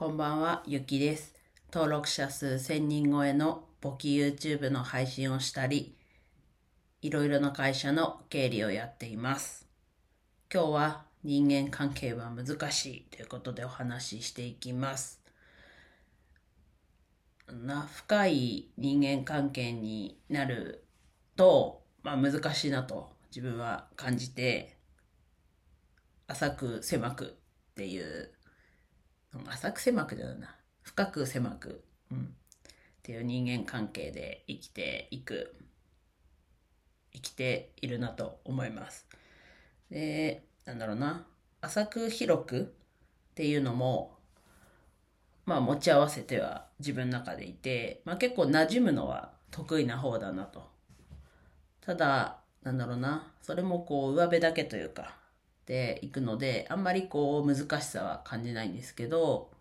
こんばんは、ゆきです。登録者数1000人超えの簿記 YouTube の配信をしたり、いろいろな会社の経理をやっています。今日は人間関係は難しいということでお話ししていきます。な深い人間関係になると、まあ、難しいなと自分は感じて浅く狭くっていう浅く狭くじゃないな。深く狭く、うん、っていう人間関係で生きていく。生きているなと思います。でなんだろうな。浅く広くっていうのもまあ持ち合わせては自分の中でいて、まあ、結構馴染むのは得意な方だなと。ただなんだろうな。それもこう上辺だけというかでいくのであんまりこう難しさは感じないんですけど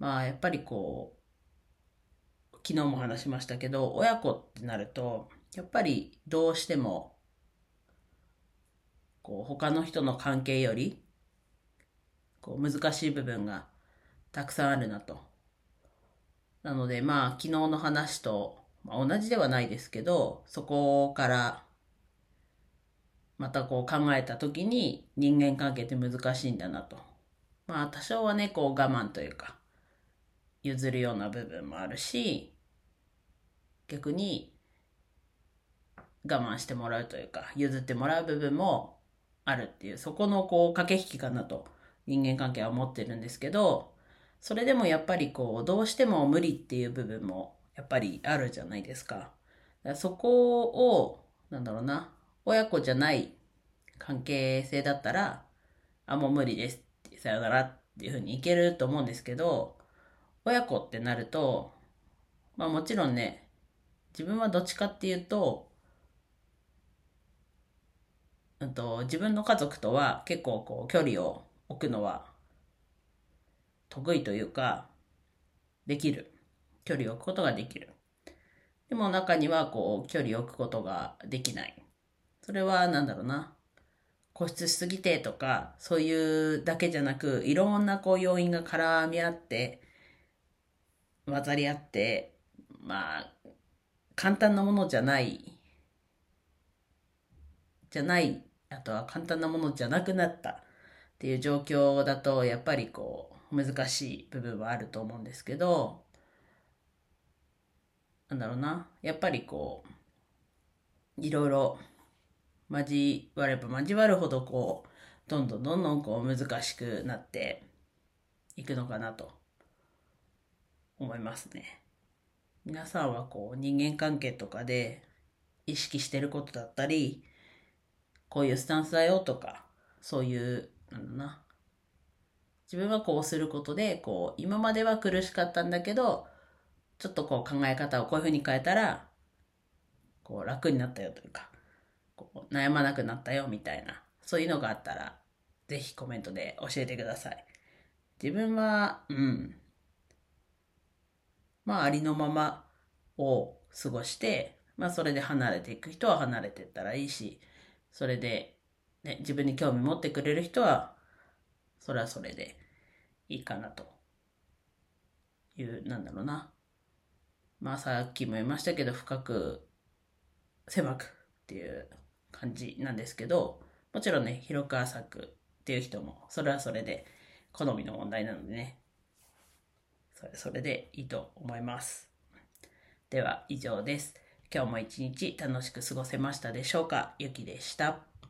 まあやっぱりこう昨日も話しましたけど親子ってなるとやっぱりどうしてもこう他の人の関係よりこう難しい部分がたくさんあるなと。なのでまあ昨日の話と、まあ、同じではないですけどそこからまたこう考えた時に人間関係って難しいんだなと。まあ多少はねこう我慢というか譲るような部分もあるし逆に我慢してもらうというか譲ってもらう部分もあるっていうそこのこう駆け引きかなと人間関係は思ってるんですけどそれでもやっぱりこうどうしても無理っていう部分もやっぱりあるじゃないですか。かそこをなんだろうな親子じゃない関係性だったらあもう無理ですさよならっていうふうにいけると思うんですけど親子ってなるとまあもちろんね自分はどっちかっていうとうんと自分の家族とは結構こう距離を置くのは得意というかできる。距離を置くことができる。でも中にはこう距離を置くことができない。それは何だろうな。固執しすぎてとかそういうだけじゃなくいろんなこう要因が絡み合って混ざり合ってまあ簡単なものじゃないじゃないあとは簡単なものじゃなくなったっていう状況だとやっぱりこう難しい部分はあると思うんですけどなんだろうな。やっぱりこういろいろ交われば交わるほどこうどんどんどんどんこう難しくなっていくのかなと思いますね。皆さんはこう人間関係とかで意識してることだったりこういうスタンスだよとかそういうなんだな自分はこうすることでこう今までは苦しかったんだけどちょっとこう考え方をこういうふうに変えたらこう楽になったよというか悩まなくなったよみたいなそういうのがあったらぜひコメントで教えてください。自分はうん。まあありのままを過ごしてまあそれで離れていく人は離れていったらいいしそれで、ね、自分に興味持ってくれる人はそれはそれでいいかなというなんだろうな。まあさっきも言いましたけど深く狭くっていう感じなんですけどもちろんね広く浅くっていう人もそれはそれで好みの問題なのでね。それそれでいいと思います。では以上です。今日も一日楽しく過ごせましたでしょうか？ゆきでした。